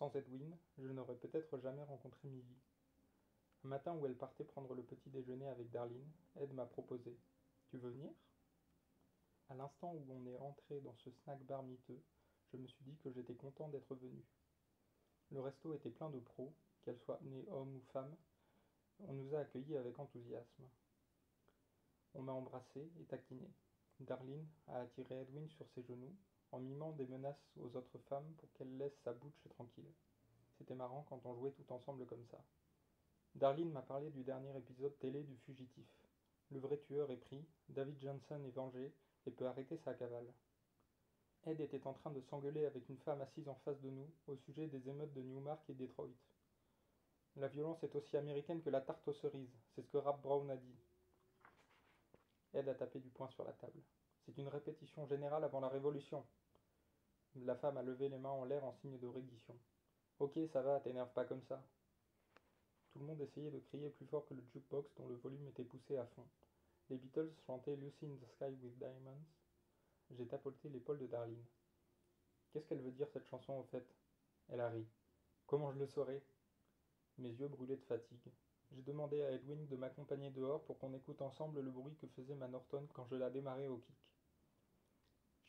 Sans Edwin, je n'aurais peut-être jamais rencontré Milly. Un matin où elle partait prendre le petit déjeuner avec Darline, Ed m'a proposé Tu veux venir? À l'instant où on est rentré dans ce snack bar miteux, je me suis dit que j'étais content d'être venu. Le resto était plein de pros, qu'elles soient nées hommes ou femmes. On nous a accueillis avec enthousiasme. On m'a embrassé et taquiné. Darline a attiré Edwin sur ses genoux, en mimant des menaces aux autres femmes pour qu'elle laisse sa bouche tranquille. C'était marrant quand on jouait tout ensemble comme ça. Darline m'a parlé du dernier épisode télé du fugitif. Le vrai tueur est pris, David Johnson est vengé et peut arrêter sa cavale. Ed était en train de s'engueuler avec une femme assise en face de nous au sujet des émeutes de Newmark et Detroit. La violence est aussi américaine que la tarte aux cerises, c'est ce que Rap Brown a dit. Ed a tapé du poing sur la table. C'est une répétition générale avant la Révolution. La femme a levé les mains en l'air en signe de reddition. Ok, ça va, t'énerve pas comme ça. Tout le monde essayait de crier plus fort que le jukebox dont le volume était poussé à fond. Les Beatles chantaient Lucy in the Sky with Diamonds. J'ai tapoté l'épaule de Darlene. Qu'est-ce qu'elle veut dire cette chanson au fait? Elle a ri. Comment je le saurais? Mes yeux brûlaient de fatigue. J'ai demandé à Edwin de m'accompagner dehors pour qu'on écoute ensemble le bruit que faisait ma Norton quand je la démarrais au kick.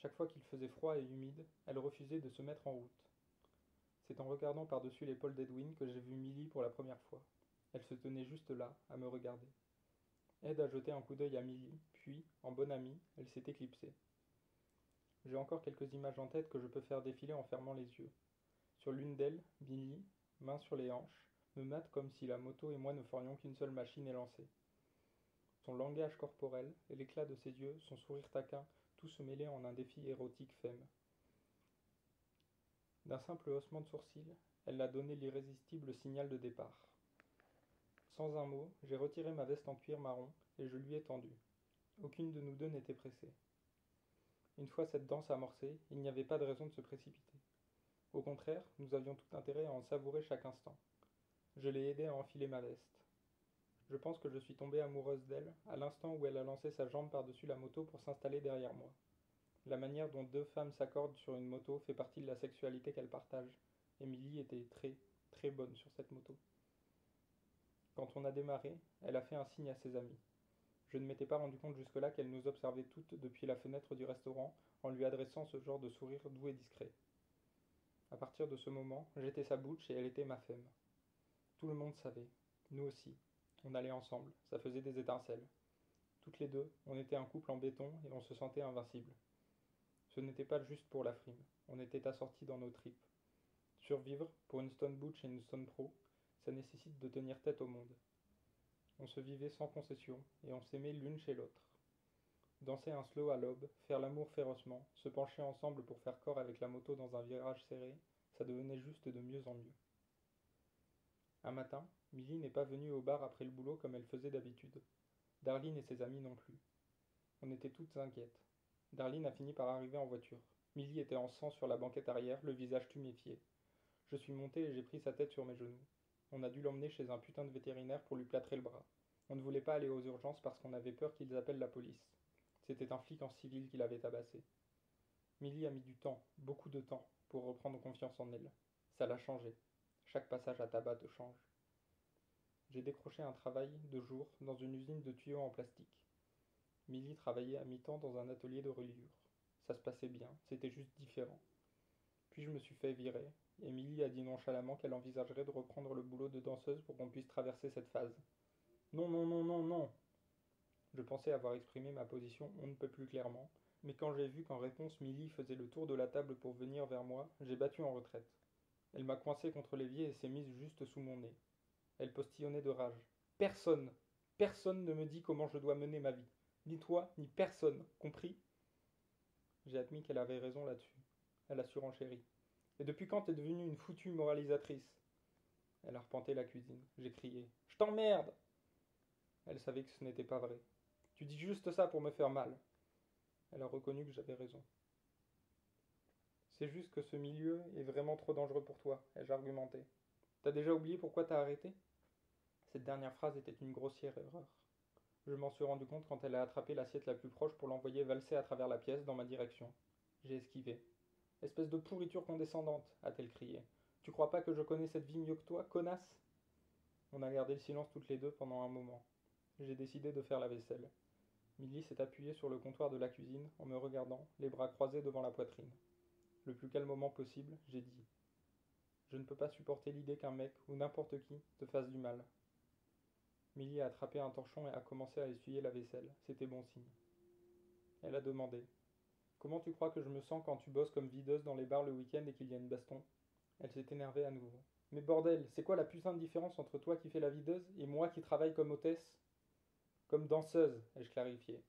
Chaque fois qu'il faisait froid et humide, elle refusait de se mettre en route. C'est en regardant par-dessus l'épaule d'Edwin que j'ai vu Milly pour la première fois. Elle se tenait juste là, à me regarder. Ed a jeté un coup d'œil à Milly, puis, en bonne amie, elle s'est éclipsée. J'ai encore quelques images en tête que je peux faire défiler en fermant les yeux. Sur l'une d'elles, Billy, main sur les hanches, me mate comme si la moto et moi ne ferions qu'une seule machine élancée. Son langage corporel et l'éclat de ses yeux, son sourire taquin, tout se mêlait en un défi érotique femme. D'un simple haussement de sourcils, elle a donné l'irrésistible signal de départ. Sans un mot, j'ai retiré ma veste en cuir marron et je lui ai tendu. Aucune de nous deux n'était pressée. Une fois cette danse amorcée, il n'y avait pas de raison de se précipiter. Au contraire, nous avions tout intérêt à en savourer chaque instant. Je l'ai aidée à enfiler ma veste. Je pense que je suis tombé amoureuse d'elle à l'instant où elle a lancé sa jambe par-dessus la moto pour s'installer derrière moi. La manière dont deux femmes s'accordent sur une moto fait partie de la sexualité qu'elles partagent. Émilie était très, très bonne sur cette moto. Quand on a démarré, elle a fait un signe à ses amis. Je ne m'étais pas rendu compte jusque-là qu'elle nous observait toutes depuis la fenêtre du restaurant en lui adressant ce genre de sourire doux et discret. À partir de ce moment, j'étais sa bouche et elle était ma femme. Tout le monde savait, nous aussi. On allait ensemble, ça faisait des étincelles. Toutes les deux, on était un couple en béton et on se sentait invincible. Ce n'était pas juste pour la frime, on était assortis dans nos tripes. Survivre, pour une Stone Butch et une Stone Pro, ça nécessite de tenir tête au monde. On se vivait sans concession, et on s'aimait l'une chez l'autre. Danser un slow à l'aube, faire l'amour férocement, se pencher ensemble pour faire corps avec la moto dans un virage serré, ça devenait juste de mieux en mieux. Un matin, Milly n'est pas venue au bar après le boulot comme elle faisait d'habitude. Darline et ses amis non plus. On était toutes inquiètes. Darline a fini par arriver en voiture. Milly était en sang sur la banquette arrière, le visage tuméfié. Je suis monté et j'ai pris sa tête sur mes genoux. On a dû l'emmener chez un putain de vétérinaire pour lui plâtrer le bras. On ne voulait pas aller aux urgences parce qu'on avait peur qu'ils appellent la police. C'était un flic en civil qui l'avait tabassé. Milly a mis du temps, beaucoup de temps, pour reprendre confiance en elle. Ça l'a changé. Chaque passage à tabac te change. J'ai décroché un travail de jour dans une usine de tuyaux en plastique. Milly travaillait à mi-temps dans un atelier de reliure. Ça se passait bien, c'était juste différent. Puis je me suis fait virer, Émilie a dit nonchalamment qu'elle envisagerait de reprendre le boulot de danseuse pour qu'on puisse traverser cette phase. Non, non, non, non, non Je pensais avoir exprimé ma position on ne peut plus clairement, mais quand j'ai vu qu'en réponse Milly faisait le tour de la table pour venir vers moi, j'ai battu en retraite. Elle m'a coincé contre l'évier et s'est mise juste sous mon nez. Elle postillonnait de rage. Personne, personne ne me dit comment je dois mener ma vie. Ni toi, ni personne, compris? J'ai admis qu'elle avait raison là-dessus. Elle a surenchéri. Et depuis quand t'es devenue une foutue moralisatrice? Elle a repenté la cuisine. J'ai crié. Je t'emmerde Elle savait que ce n'était pas vrai. Tu dis juste ça pour me faire mal. Elle a reconnu que j'avais raison. C'est juste que ce milieu est vraiment trop dangereux pour toi, ai-je argumenté. T'as déjà oublié pourquoi t'as arrêté? Cette dernière phrase était une grossière erreur. Je m'en suis rendu compte quand elle a attrapé l'assiette la plus proche pour l'envoyer valser à travers la pièce dans ma direction. J'ai esquivé. Espèce de pourriture condescendante, a-t-elle crié. Tu crois pas que je connais cette vie mieux que toi, connasse? On a gardé le silence toutes les deux pendant un moment. J'ai décidé de faire la vaisselle. Milly s'est appuyée sur le comptoir de la cuisine en me regardant, les bras croisés devant la poitrine. Le plus calmement possible, j'ai dit Je ne peux pas supporter l'idée qu'un mec, ou n'importe qui, te fasse du mal. Milly a attrapé un torchon et a commencé à essuyer la vaisselle. C'était bon signe. Elle a demandé Comment tu crois que je me sens quand tu bosses comme videuse dans les bars le week-end et qu'il y a une baston? Elle s'est énervée à nouveau. Mais bordel, c'est quoi la putain de différence entre toi qui fais la videuse et moi qui travaille comme hôtesse? Comme danseuse, ai-je clarifié.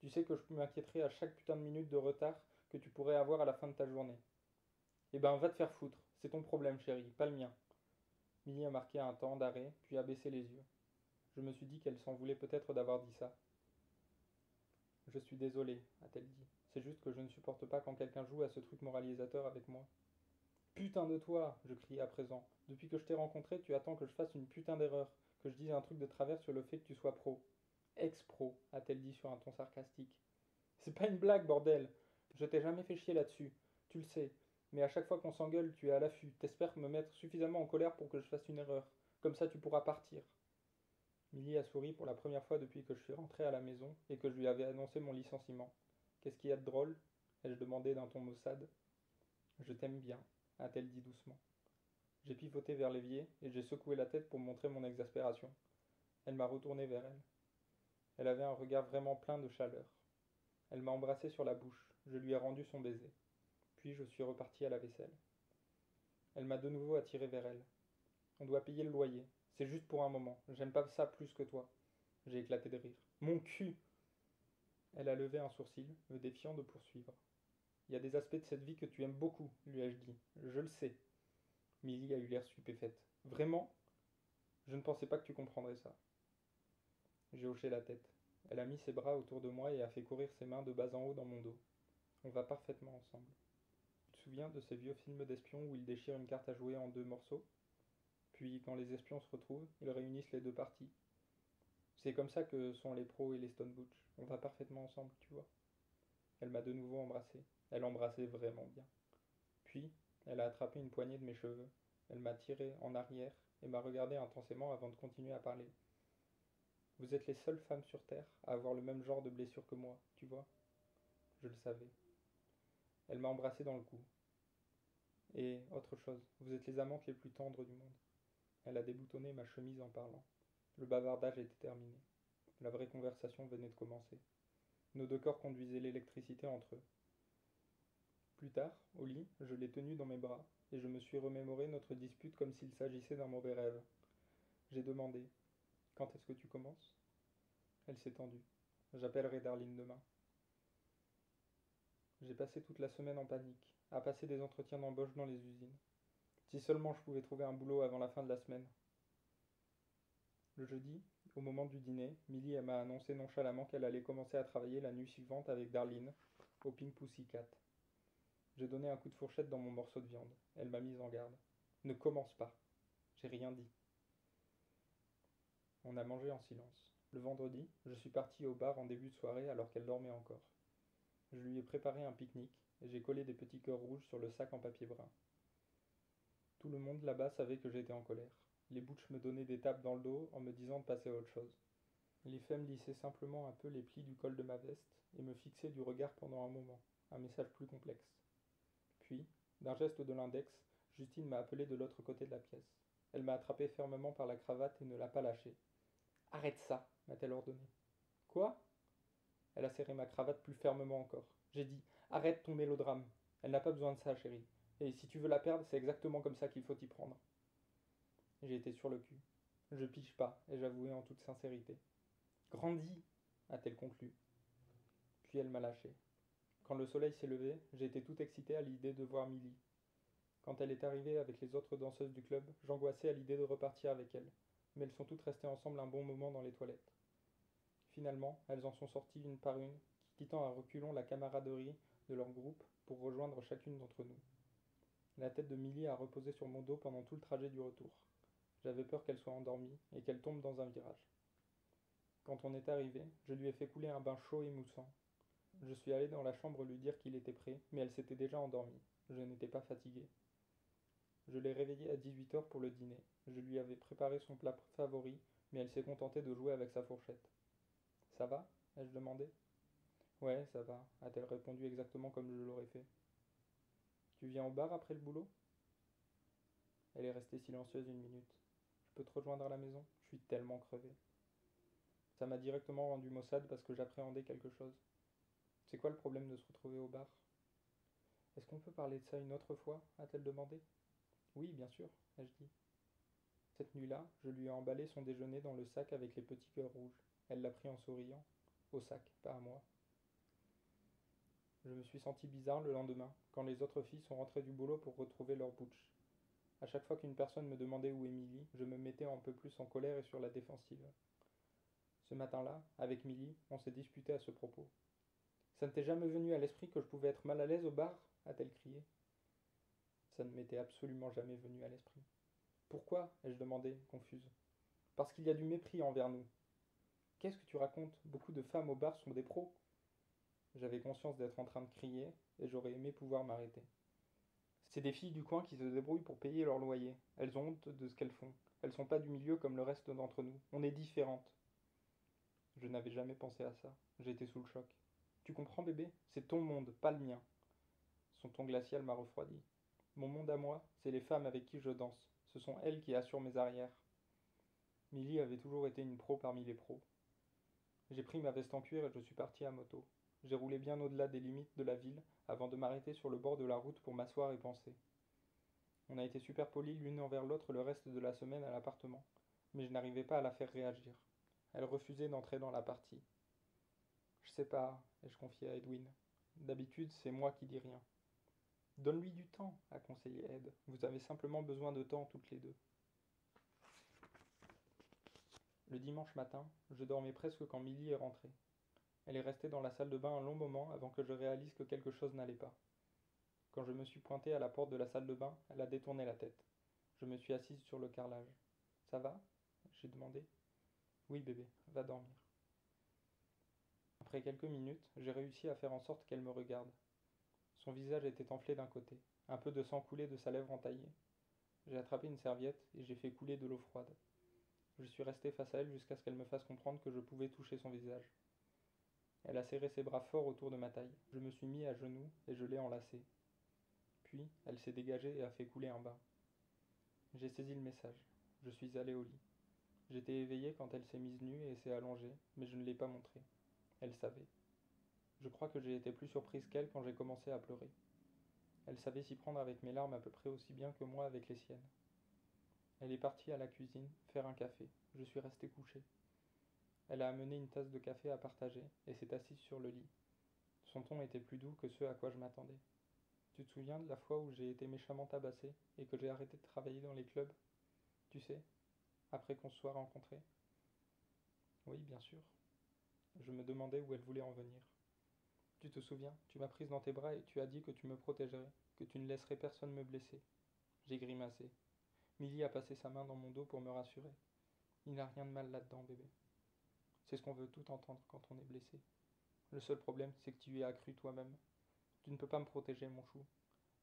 Tu sais que je m'inquiéterai à chaque putain de minute de retard que tu pourrais avoir à la fin de ta journée. Eh ben, va te faire foutre. C'est ton problème, chérie, pas le mien. Milly a marqué un temps d'arrêt, puis a baissé les yeux. Je me suis dit qu'elle s'en voulait peut-être d'avoir dit ça. Je suis désolé, a-t-elle dit. C'est juste que je ne supporte pas quand quelqu'un joue à ce truc moralisateur avec moi. Putain de toi, je criai à présent. Depuis que je t'ai rencontré, tu attends que je fasse une putain d'erreur, que je dise un truc de travers sur le fait que tu sois pro. Ex-pro, a-t-elle dit sur un ton sarcastique. C'est pas une blague, bordel. Je t'ai jamais fait chier là-dessus. Tu le sais. Mais à chaque fois qu'on s'engueule, tu es à l'affût. T'espères me mettre suffisamment en colère pour que je fasse une erreur. Comme ça, tu pourras partir. Milly a souri pour la première fois depuis que je suis rentré à la maison et que je lui avais annoncé mon licenciement. Qu'est-ce qu'il y a de drôle? ai-je demandé d'un ton maussade. Je t'aime bien, a-t-elle dit doucement. J'ai pivoté vers l'évier et j'ai secoué la tête pour montrer mon exaspération. Elle m'a retourné vers elle. Elle avait un regard vraiment plein de chaleur. Elle m'a embrassé sur la bouche, je lui ai rendu son baiser. Puis je suis reparti à la vaisselle. Elle m'a de nouveau attiré vers elle. On doit payer le loyer, c'est juste pour un moment. J'aime pas ça plus que toi. J'ai éclaté de rire. Mon cul Elle a levé un sourcil, me défiant de poursuivre. Il y a des aspects de cette vie que tu aimes beaucoup, lui ai-je dit. Je le sais. Milly a eu l'air stupéfaite. Vraiment? Je ne pensais pas que tu comprendrais ça. J'ai hoché la tête. Elle a mis ses bras autour de moi et a fait courir ses mains de bas en haut dans mon dos. On va parfaitement ensemble. Tu te souviens de ces vieux films d'espions où ils déchirent une carte à jouer en deux morceaux? Puis, quand les espions se retrouvent, ils réunissent les deux parties. C'est comme ça que sont les pros et les Stone Butch. On va parfaitement ensemble, tu vois. Elle m'a de nouveau embrassé. Elle embrassait vraiment bien. Puis, elle a attrapé une poignée de mes cheveux. Elle m'a tiré en arrière et m'a regardé intensément avant de continuer à parler. Vous êtes les seules femmes sur Terre à avoir le même genre de blessure que moi, tu vois? Je le savais. Elle m'a embrassé dans le cou. Et autre chose, vous êtes les amantes les plus tendres du monde. Elle a déboutonné ma chemise en parlant. Le bavardage était terminé. La vraie conversation venait de commencer. Nos deux corps conduisaient l'électricité entre eux. Plus tard, au lit, je l'ai tenue dans mes bras, et je me suis remémoré notre dispute comme s'il s'agissait d'un mauvais rêve. J'ai demandé Quand est-ce que tu commences? Elle s'est tendue. J'appellerai Darline demain. J'ai passé toute la semaine en panique, à passer des entretiens d'embauche dans les usines. Si seulement je pouvais trouver un boulot avant la fin de la semaine. Le jeudi, au moment du dîner, Millie m'a annoncé nonchalamment qu'elle allait commencer à travailler la nuit suivante avec Darlene, au Pink Pussycat. J'ai donné un coup de fourchette dans mon morceau de viande. Elle m'a mise en garde. Ne commence pas. J'ai rien dit. On a mangé en silence. Le vendredi, je suis parti au bar en début de soirée alors qu'elle dormait encore. Je lui ai préparé un pique-nique et j'ai collé des petits cœurs rouges sur le sac en papier brun. Tout le monde là-bas savait que j'étais en colère. Les butch me donnaient des tapes dans le dos en me disant de passer à autre chose. Les femmes lissaient simplement un peu les plis du col de ma veste et me fixaient du regard pendant un moment, un message plus complexe. Puis, d'un geste de l'index, Justine m'a appelé de l'autre côté de la pièce. Elle m'a attrapé fermement par la cravate et ne l'a pas lâché. Arrête ça, m'a-t-elle ordonné. Quoi? Ma cravate plus fermement encore. J'ai dit Arrête ton mélodrame. Elle n'a pas besoin de ça, chérie. Et si tu veux la perdre, c'est exactement comme ça qu'il faut y prendre. J'ai été sur le cul. Je piche pas, et j'avouai en toute sincérité. Grandis a-t-elle conclu. Puis elle m'a lâché. Quand le soleil s'est levé, j'ai été tout excité à l'idée de voir Milly. Quand elle est arrivée avec les autres danseuses du club, j'angoissais à l'idée de repartir avec elle, mais elles sont toutes restées ensemble un bon moment dans les toilettes. Finalement, elles en sont sorties une par une, quittant à reculons la camaraderie de leur groupe pour rejoindre chacune d'entre nous. La tête de Milly a reposé sur mon dos pendant tout le trajet du retour. J'avais peur qu'elle soit endormie et qu'elle tombe dans un virage. Quand on est arrivé, je lui ai fait couler un bain chaud et moussant. Je suis allé dans la chambre lui dire qu'il était prêt, mais elle s'était déjà endormie. Je n'étais pas fatigué. Je l'ai réveillée à 18h pour le dîner. Je lui avais préparé son plat favori, mais elle s'est contentée de jouer avec sa fourchette. Ça va? ai-je demandé. Ouais, ça va, a-t-elle répondu exactement comme je l'aurais fait. Tu viens au bar après le boulot? Elle est restée silencieuse une minute. Je peux te rejoindre à la maison? Je suis tellement crevé. Ça m'a directement rendu maussade parce que j'appréhendais quelque chose. C'est quoi le problème de se retrouver au bar? Est-ce qu'on peut parler de ça une autre fois? a-t-elle demandé. Oui, bien sûr, ai-je dit. Cette nuit-là, je lui ai emballé son déjeuner dans le sac avec les petits cœurs rouges. Elle l'a pris en souriant. Au sac, pas à moi. Je me suis senti bizarre le lendemain, quand les autres filles sont rentrées du boulot pour retrouver leur butch. À chaque fois qu'une personne me demandait où est Millie, je me mettais un peu plus en colère et sur la défensive. Ce matin-là, avec Millie, on s'est disputé à ce propos. Ça ne t'est jamais venu à l'esprit que je pouvais être mal à l'aise au bar? a-t-elle crié. Ça ne m'était absolument jamais venu à l'esprit. Pourquoi? ai-je demandé, confuse. Parce qu'il y a du mépris envers nous. Qu'est-ce que tu racontes? Beaucoup de femmes au bar sont des pros. J'avais conscience d'être en train de crier et j'aurais aimé pouvoir m'arrêter. C'est des filles du coin qui se débrouillent pour payer leur loyer. Elles ont honte de ce qu'elles font. Elles sont pas du milieu comme le reste d'entre nous. On est différentes. Je n'avais jamais pensé à ça. J'étais sous le choc. Tu comprends, bébé? C'est ton monde, pas le mien. Son ton glacial m'a refroidi. Mon monde à moi, c'est les femmes avec qui je danse. Ce sont elles qui assurent mes arrières. Millie avait toujours été une pro parmi les pros. J'ai pris ma veste en cuir et je suis parti à moto. J'ai roulé bien au-delà des limites de la ville avant de m'arrêter sur le bord de la route pour m'asseoir et penser. On a été super polis l'une envers l'autre le reste de la semaine à l'appartement, mais je n'arrivais pas à la faire réagir. Elle refusait d'entrer dans la partie. Je sais pas, ai-je confié à Edwin. D'habitude, c'est moi qui dis rien. Donne-lui du temps, a conseillé Ed. Vous avez simplement besoin de temps toutes les deux. Le dimanche matin, je dormais presque quand Millie est rentrée. Elle est restée dans la salle de bain un long moment avant que je réalise que quelque chose n'allait pas. Quand je me suis pointé à la porte de la salle de bain, elle a détourné la tête. Je me suis assise sur le carrelage. Ça va? j'ai demandé. Oui, bébé, va dormir. Après quelques minutes, j'ai réussi à faire en sorte qu'elle me regarde. Son visage était enflé d'un côté, un peu de sang coulait de sa lèvre entaillée. J'ai attrapé une serviette et j'ai fait couler de l'eau froide. Je suis resté face à elle jusqu'à ce qu'elle me fasse comprendre que je pouvais toucher son visage. Elle a serré ses bras fort autour de ma taille. Je me suis mis à genoux et je l'ai enlacée. Puis, elle s'est dégagée et a fait couler un bain. J'ai saisi le message. Je suis allé au lit. J'étais éveillé quand elle s'est mise nue et s'est allongée, mais je ne l'ai pas montré. Elle savait. Je crois que j'ai été plus surprise qu'elle quand j'ai commencé à pleurer. Elle savait s'y prendre avec mes larmes à peu près aussi bien que moi avec les siennes. Elle est partie à la cuisine faire un café. Je suis resté couché. Elle a amené une tasse de café à partager et s'est assise sur le lit. Son ton était plus doux que ce à quoi je m'attendais. Tu te souviens de la fois où j'ai été méchamment tabassé et que j'ai arrêté de travailler dans les clubs? Tu sais, après qu'on se soit rencontrés? Oui, bien sûr. Je me demandais où elle voulait en venir. Tu te souviens, tu m'as prise dans tes bras et tu as dit que tu me protégerais, que tu ne laisserais personne me blesser. J'ai grimacé. Millie a passé sa main dans mon dos pour me rassurer. Il n'y a rien de mal là-dedans, bébé. C'est ce qu'on veut tout entendre quand on est blessé. Le seul problème, c'est que tu y as cru toi-même. Tu ne peux pas me protéger, mon chou.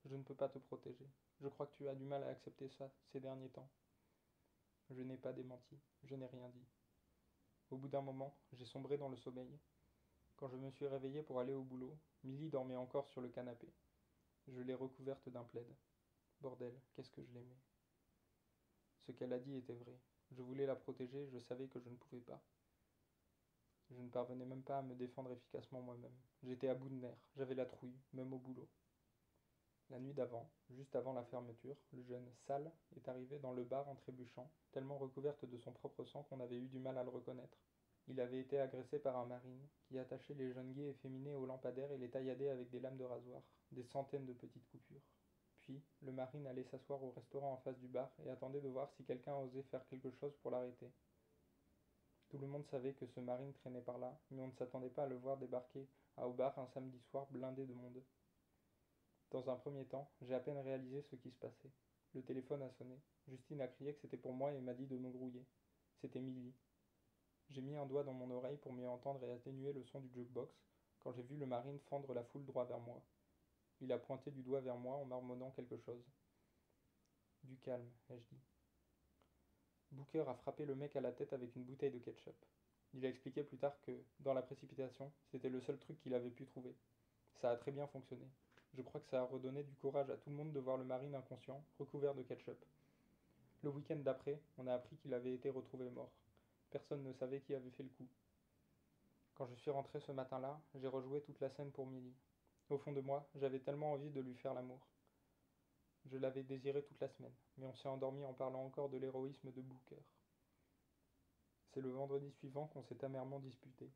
Je ne peux pas te protéger. Je crois que tu as du mal à accepter ça ces derniers temps. Je n'ai pas démenti, je n'ai rien dit. Au bout d'un moment, j'ai sombré dans le sommeil. Quand je me suis réveillé pour aller au boulot, Millie dormait encore sur le canapé. Je l'ai recouverte d'un plaid. Bordel, qu'est-ce que je l'aimais. Ce qu'elle a dit était vrai. Je voulais la protéger, je savais que je ne pouvais pas. Je ne parvenais même pas à me défendre efficacement moi-même. J'étais à bout de nerfs, j'avais la trouille, même au boulot. La nuit d'avant, juste avant la fermeture, le jeune Sal est arrivé dans le bar en trébuchant, tellement recouverte de son propre sang qu'on avait eu du mal à le reconnaître. Il avait été agressé par un marine, qui attachait les jeunes gays efféminés aux lampadaires et les tailladait avec des lames de rasoir, des centaines de petites coupures. Le marine allait s'asseoir au restaurant en face du bar et attendait de voir si quelqu'un osait faire quelque chose pour l'arrêter. Tout le monde savait que ce marine traînait par là, mais on ne s'attendait pas à le voir débarquer à Aubard un samedi soir blindé de monde. Dans un premier temps, j'ai à peine réalisé ce qui se passait. Le téléphone a sonné. Justine a crié que c'était pour moi et m'a dit de me grouiller. C'était Milly. J'ai mis un doigt dans mon oreille pour mieux entendre et atténuer le son du jukebox quand j'ai vu le marine fendre la foule droit vers moi. Il a pointé du doigt vers moi en marmonnant quelque chose. Du calme, ai-je dit. Booker a frappé le mec à la tête avec une bouteille de ketchup. Il a expliqué plus tard que, dans la précipitation, c'était le seul truc qu'il avait pu trouver. Ça a très bien fonctionné. Je crois que ça a redonné du courage à tout le monde de voir le marine inconscient, recouvert de ketchup. Le week-end d'après, on a appris qu'il avait été retrouvé mort. Personne ne savait qui avait fait le coup. Quand je suis rentré ce matin-là, j'ai rejoué toute la scène pour Millie. Au fond de moi, j'avais tellement envie de lui faire l'amour. Je l'avais désiré toute la semaine, mais on s'est endormi en parlant encore de l'héroïsme de Booker. C'est le vendredi suivant qu'on s'est amèrement disputé.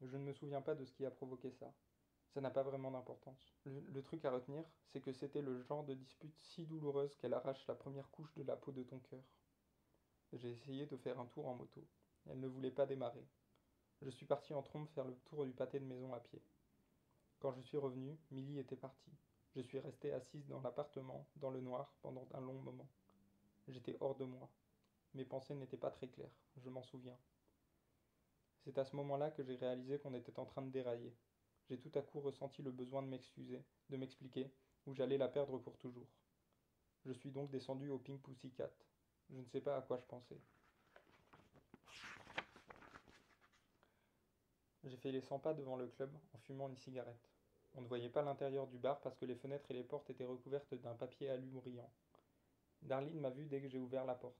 Je ne me souviens pas de ce qui a provoqué ça. Ça n'a pas vraiment d'importance. Le, truc à retenir, c'est que c'était le genre de dispute si douloureuse qu'elle arrache la première couche de la peau de ton cœur. J'ai essayé de faire un tour en moto. Elle ne voulait pas démarrer. Je suis parti en trombe faire le tour du pâté de maison à pied. Quand je suis revenu, Millie était partie. Je suis resté assise dans l'appartement, dans le noir, pendant un long moment. J'étais hors de moi. Mes pensées n'étaient pas très claires, je m'en souviens. C'est à ce moment-là que j'ai réalisé qu'on était en train de dérailler. J'ai tout à coup ressenti le besoin de m'excuser, de m'expliquer, ou j'allais la perdre pour toujours. Je suis donc descendu au Pink Pussycat. Je ne sais pas à quoi je pensais. J'ai fait les 100 pas devant le club en fumant une cigarette. On ne voyait pas l'intérieur du bar parce que les fenêtres et les portes étaient recouvertes d'un papier alu brillant. Darline m'a vu dès que j'ai ouvert la porte.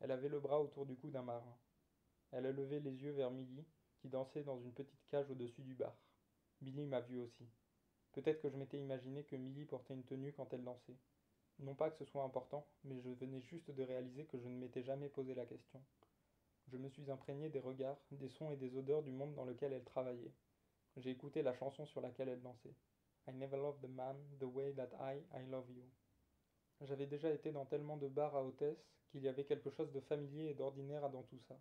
Elle avait le bras autour du cou d'un marin. Elle a levé les yeux vers Milly, qui dansait dans une petite cage au-dessus du bar. Milly m'a vu aussi. Peut-être que je m'étais imaginé que Milly portait une tenue quand elle dansait. Non pas que ce soit important, mais je venais juste de réaliser que je ne m'étais jamais posé la question. Je me suis imprégné des regards, des sons et des odeurs du monde dans lequel elle travaillait. J'ai écouté la chanson sur laquelle elle dansait. I never loved the man the way that I, I love you. J'avais déjà été dans tellement de bars à hôtesse qu'il y avait quelque chose de familier et d'ordinaire dans tout ça.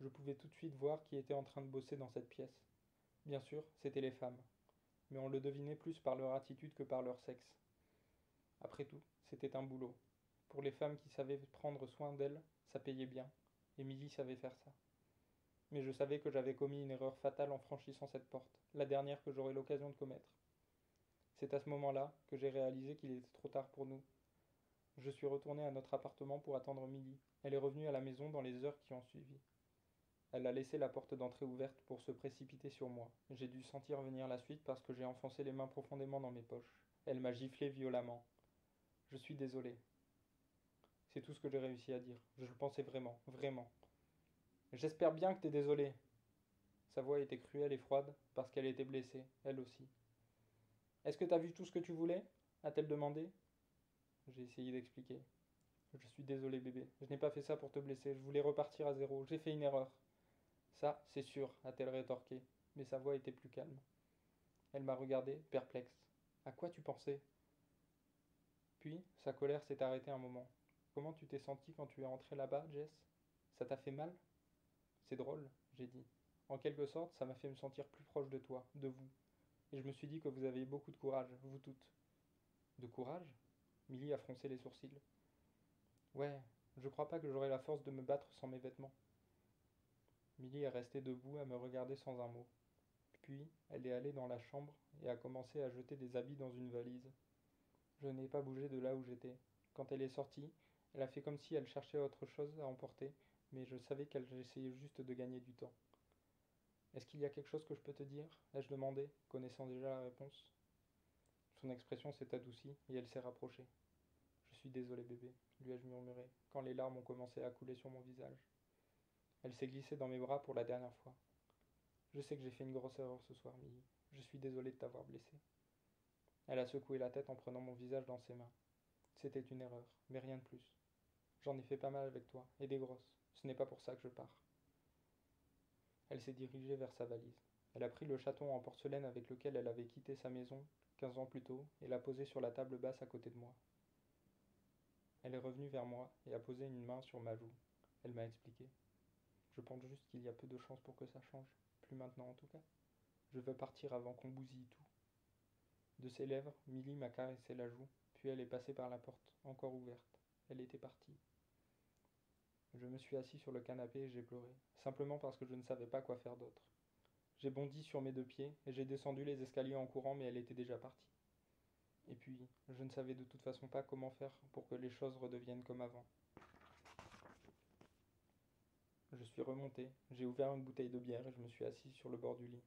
Je pouvais tout de suite voir qui était en train de bosser dans cette pièce. Bien sûr, c'étaient les femmes. Mais on le devinait plus par leur attitude que par leur sexe. Après tout, c'était un boulot. Pour les femmes qui savaient prendre soin d'elles, ça payait bien. Émilie savait faire ça. Mais je savais que j'avais commis une erreur fatale en franchissant cette porte, la dernière que j'aurais l'occasion de commettre. C'est à ce moment-là que j'ai réalisé qu'il était trop tard pour nous. Je suis retourné à notre appartement pour attendre Milly. Elle est revenue à la maison dans les heures qui ont suivi. Elle a laissé la porte d'entrée ouverte pour se précipiter sur moi. J'ai dû sentir venir la suite parce que j'ai enfoncé les mains profondément dans mes poches. Elle m'a giflé violemment. Je suis désolé, c'est tout ce que j'ai réussi à dire. Je le pensais vraiment, vraiment. J'espère bien que t'es désolé. Sa voix était cruelle et froide parce qu'elle était blessée, elle aussi. Est-ce que t'as vu tout ce que tu voulais? A-t-elle demandé. J'ai essayé d'expliquer. Je suis désolé bébé, je n'ai pas fait ça pour te blesser, je voulais repartir à zéro, j'ai fait une erreur. Ça, c'est sûr, a-t-elle rétorqué, mais sa voix était plus calme. Elle m'a regardé, perplexe. À quoi tu pensais? Puis, sa colère s'est arrêtée un moment. Comment tu t'es senti quand tu es entré là-bas, Jess? Ça t'a fait mal? C'est drôle, j'ai dit. En quelque sorte, ça m'a fait me sentir plus proche de toi, de vous. Et je me suis dit que vous avez beaucoup de courage, vous toutes. De courage? Milly a froncé les sourcils. Ouais, je crois pas que j'aurai la force de me battre sans mes vêtements. Milly est restée debout à me regarder sans un mot. Puis, elle est allée dans la chambre et a commencé à jeter des habits dans une valise. Je n'ai pas bougé de là où j'étais. Quand elle est sortie, elle a fait comme si elle cherchait autre chose à emporter, mais je savais qu'elle essayait juste de gagner du temps. Est-ce qu'il y a quelque chose que je peux te dire? Ai-je demandé, connaissant déjà la réponse? Son expression s'est adoucie et elle s'est rapprochée. Je suis désolé bébé, lui ai-je murmuré, quand les larmes ont commencé à couler sur mon visage. Elle s'est glissée dans mes bras pour la dernière fois. Je sais que j'ai fait une grosse erreur ce soir, Milly. Je suis désolé de t'avoir blessé. Elle a secoué la tête en prenant mon visage dans ses mains. C'était une erreur, mais rien de plus. J'en ai fait pas mal avec toi, et des grosses. Ce n'est pas pour ça que je pars. Elle s'est dirigée vers sa valise. Elle a pris le chaton en porcelaine avec lequel elle avait quitté sa maison quinze ans plus tôt et l'a posé sur la table basse à côté de moi. Elle est revenue vers moi et a posé une main sur ma joue. Elle m'a expliqué. Je pense juste qu'il y a peu de chances pour que ça change. Plus maintenant en tout cas. Je veux partir avant qu'on bousille tout. De ses lèvres, Milly m'a caressé la joue, puis elle est passée par la porte, encore ouverte. Elle était partie. Je me suis assis sur le canapé et j'ai pleuré, simplement parce que je ne savais pas quoi faire d'autre. J'ai bondi sur mes deux pieds et j'ai descendu les escaliers en courant, mais elle était déjà partie. Et puis, je ne savais de toute façon pas comment faire pour que les choses redeviennent comme avant. Je suis remonté, j'ai ouvert une bouteille de bière et je me suis assis sur le bord du lit.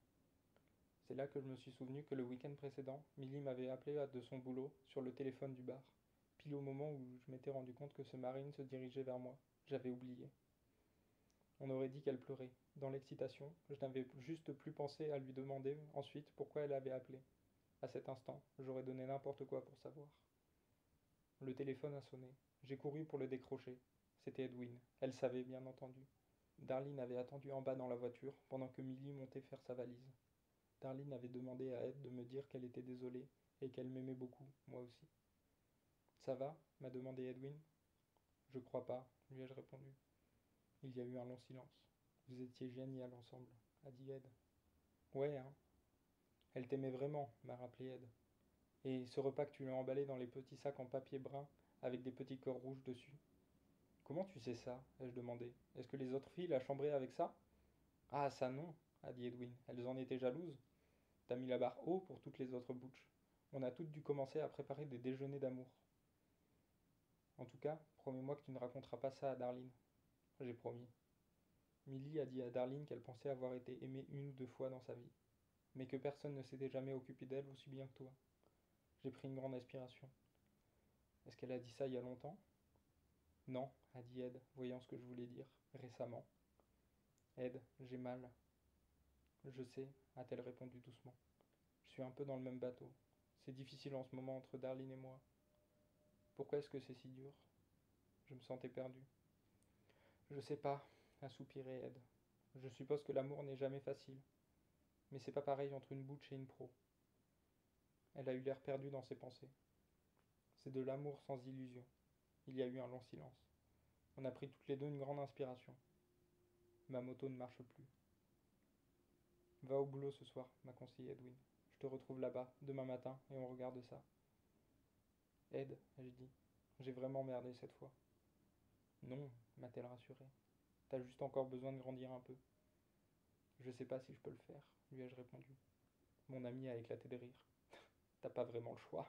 C'est là que je me suis souvenu que le week-end précédent, Milly m'avait appelé de son boulot sur le téléphone du bar, pile au moment où je m'étais rendu compte que ce marine se dirigeait vers moi. J'avais oublié. On aurait dit qu'elle pleurait. Dans l'excitation, je n'avais juste plus pensé à lui demander ensuite pourquoi elle avait appelé. À cet instant, j'aurais donné n'importe quoi pour savoir. Le téléphone a sonné. J'ai couru pour le décrocher. C'était Edwin. Elle savait, bien entendu. Darlene avait attendu en bas dans la voiture pendant que Milly montait faire sa valise. Darlene avait demandé à Ed de me dire qu'elle était désolée et qu'elle m'aimait beaucoup, moi aussi. Ça va? m'a demandé Edwin. Je crois pas, lui ai-je répondu. Il y a eu un long silence. Vous étiez génial ensemble, a dit Ed. Ouais, hein. Elle t'aimait vraiment, m'a rappelé Ed. Et ce repas que tu lui as emballé dans les petits sacs en papier brun avec des petits cœurs rouges dessus. Comment tu sais ça ai-je demandé. Est-ce que les autres filles la chambraient avec ça? Ah, ça non, a dit Edwin. Elles en étaient jalouses. T'as mis la barre haut pour toutes les autres bouches. On a toutes dû commencer à préparer des déjeuners d'amour. En tout cas, promets-moi que tu ne raconteras pas ça à Darlene. J'ai promis. Milly a dit à Darlene qu'elle pensait avoir été aimée une ou deux fois dans sa vie, mais que personne ne s'était jamais occupé d'elle aussi bien que toi. J'ai pris une grande aspiration. Est-ce qu'elle a dit ça il y a longtemps? Non, a dit Ed, voyant ce que je voulais dire, récemment. Ed, j'ai mal. Je sais, a-t-elle répondu doucement. Je suis un peu dans le même bateau. C'est difficile en ce moment entre Darlene et moi. Pourquoi est-ce que c'est si dur? Je me sentais perdu. Je sais pas, a soupiré Ed. Je suppose que l'amour n'est jamais facile. Mais c'est pas pareil entre une bouche et une pro. Elle a eu l'air perdue dans ses pensées. C'est de l'amour sans illusion. Il y a eu un long silence. On a pris toutes les deux une grande inspiration. Ma moto ne marche plus. Va au boulot ce soir, m'a conseillé Edwin. Je te retrouve là-bas, demain matin, et on regarde ça. Ed, ai-je dit, j'ai vraiment merdé cette fois. Non, m'a-t-elle rassuré. T'as juste encore besoin de grandir un peu. Je sais pas si je peux le faire, lui ai-je répondu. Mon ami a éclaté de rire. T'as pas vraiment le choix.